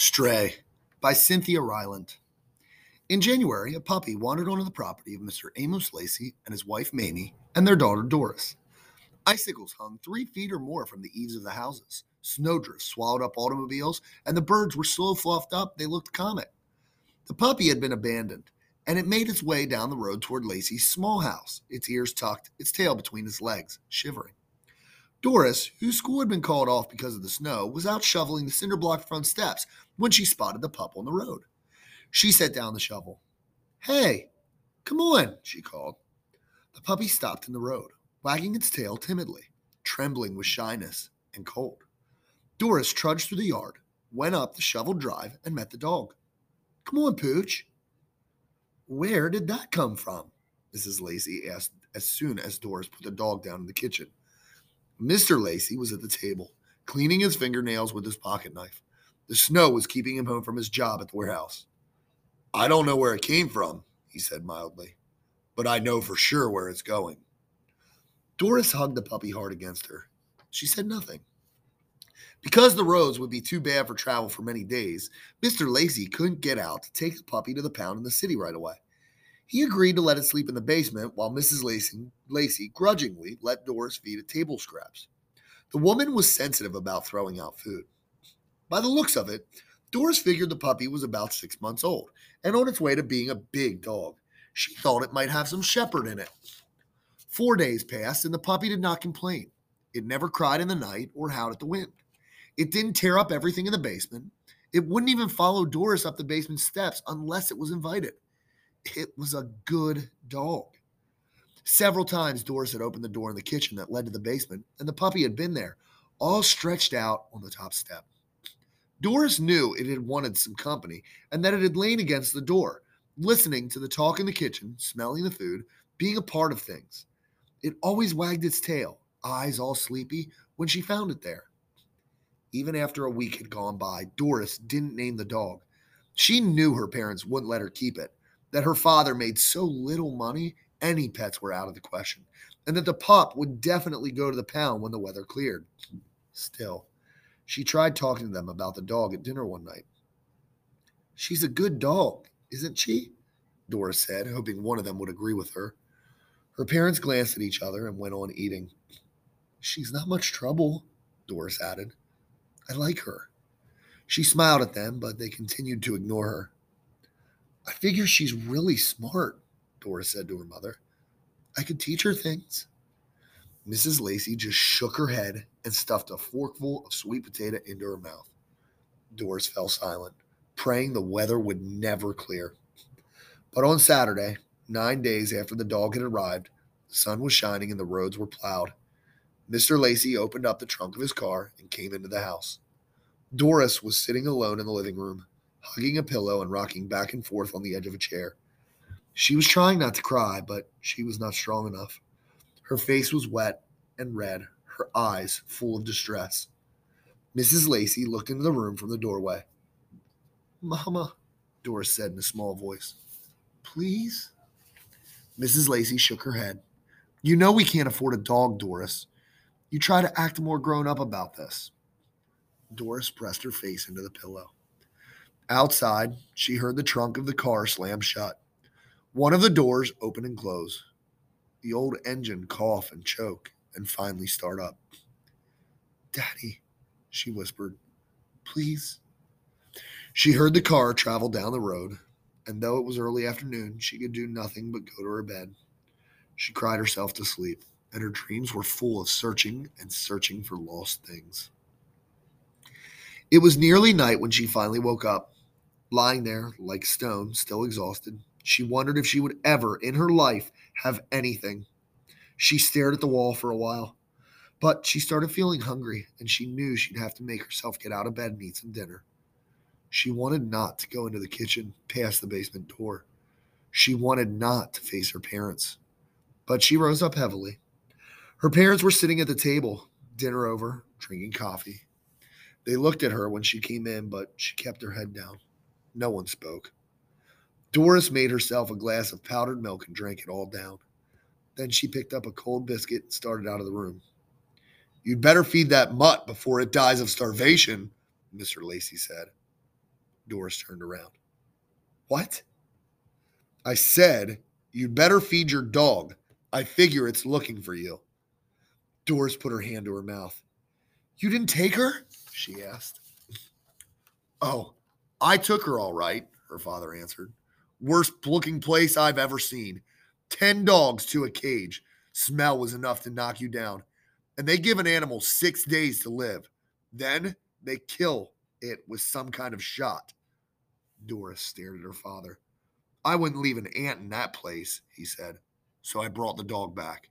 Stray by Cynthia Rylant. In January, a puppy wandered onto the property of Mr. Amos Lacey and his wife Mamie and their daughter Doris. Icicles hung three feet or more from the eaves of the houses. Snowdrifts swallowed up automobiles, and the birds were so fluffed up they looked comic. The puppy had been abandoned, and it made its way down the road toward Lacey's small house, its ears tucked, its tail between its legs, shivering. Doris, whose school had been called off because of the snow, was out shoveling the cinder block front steps when she spotted the pup on the road. She set down the shovel. Hey, come on, she called. The puppy stopped in the road, wagging its tail timidly, trembling with shyness and cold. Doris trudged through the yard, went up the shoveled drive, and met the dog. Come on, Pooch. Where did that come from? Mrs. Lacey asked as soon as Doris put the dog down in the kitchen. Mr. Lacey was at the table, cleaning his fingernails with his pocket knife. The snow was keeping him home from his job at the warehouse. I don't know where it came from, he said mildly, but I know for sure where it's going. Doris hugged the puppy hard against her. She said nothing. Because the roads would be too bad for travel for many days, Mr. Lacey couldn't get out to take the puppy to the pound in the city right away. He agreed to let it sleep in the basement while Mrs. Lacey, Lacey grudgingly let Doris feed it table scraps. The woman was sensitive about throwing out food. By the looks of it, Doris figured the puppy was about six months old and on its way to being a big dog. She thought it might have some shepherd in it. Four days passed and the puppy did not complain. It never cried in the night or howled at the wind. It didn't tear up everything in the basement. It wouldn't even follow Doris up the basement steps unless it was invited. It was a good dog. Several times, Doris had opened the door in the kitchen that led to the basement, and the puppy had been there, all stretched out on the top step. Doris knew it had wanted some company and that it had lain against the door, listening to the talk in the kitchen, smelling the food, being a part of things. It always wagged its tail, eyes all sleepy, when she found it there. Even after a week had gone by, Doris didn't name the dog. She knew her parents wouldn't let her keep it, that her father made so little money, any pets were out of the question, and that the pup would definitely go to the pound when the weather cleared. Still, she tried talking to them about the dog at dinner one night. She's a good dog, isn't she? Doris said, hoping one of them would agree with her. Her parents glanced at each other and went on eating. She's not much trouble, Doris added. I like her. She smiled at them, but they continued to ignore her. I figure she's really smart, Doris said to her mother. I could teach her things. Mrs. Lacey just shook her head and stuffed a forkful of sweet potato into her mouth. Doris fell silent, praying the weather would never clear. But on Saturday, nine days after the dog had arrived, the sun was shining and the roads were plowed. Mr. Lacey opened up the trunk of his car and came into the house. Doris was sitting alone in the living room, hugging a pillow and rocking back and forth on the edge of a chair. She was trying not to cry, but she was not strong enough. Her face was wet and red, her eyes full of distress. Mrs. Lacey looked into the room from the doorway. Mama, Doris said in a small voice. Please? Mrs. Lacey shook her head. You know we can't afford a dog, Doris. You try to act more grown up about this. Doris pressed her face into the pillow. Outside, she heard the trunk of the car slam shut. One of the doors open and close. The old engine cough and choke and finally start up. Daddy, she whispered, please. She heard the car travel down the road, and though it was early afternoon, she could do nothing but go to her bed. She cried herself to sleep, and her dreams were full of searching and searching for lost things. It was nearly night when she finally woke up. Lying there, like stone, still exhausted, she wondered if she would ever in her life have anything. She stared at the wall for a while, but she started feeling hungry and she knew she'd have to make herself get out of bed and eat some dinner. She wanted not to go into the kitchen past the basement door. She wanted not to face her parents. But she rose up heavily. Her parents were sitting at the table, dinner over, drinking coffee. They looked at her when she came in, but she kept her head down. No one spoke. Doris made herself a glass of powdered milk and drank it all down. Then she picked up a cold biscuit and started out of the room. You'd better feed that mutt before it dies of starvation, Mr. Lacey said. Doris turned around. What? I said, You'd better feed your dog. I figure it's looking for you. Doris put her hand to her mouth. You didn't take her? she asked. Oh, I took her all right, her father answered. Worst looking place I've ever seen. Ten dogs to a cage. Smell was enough to knock you down. And they give an animal six days to live. Then they kill it with some kind of shot. Doris stared at her father. I wouldn't leave an ant in that place, he said. So I brought the dog back.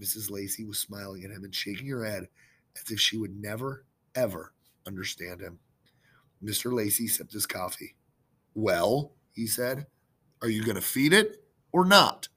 Mrs. Lacey was smiling at him and shaking her head as if she would never, ever understand him. Mr. Lacey sipped his coffee. Well, he said, are you going to feed it or not?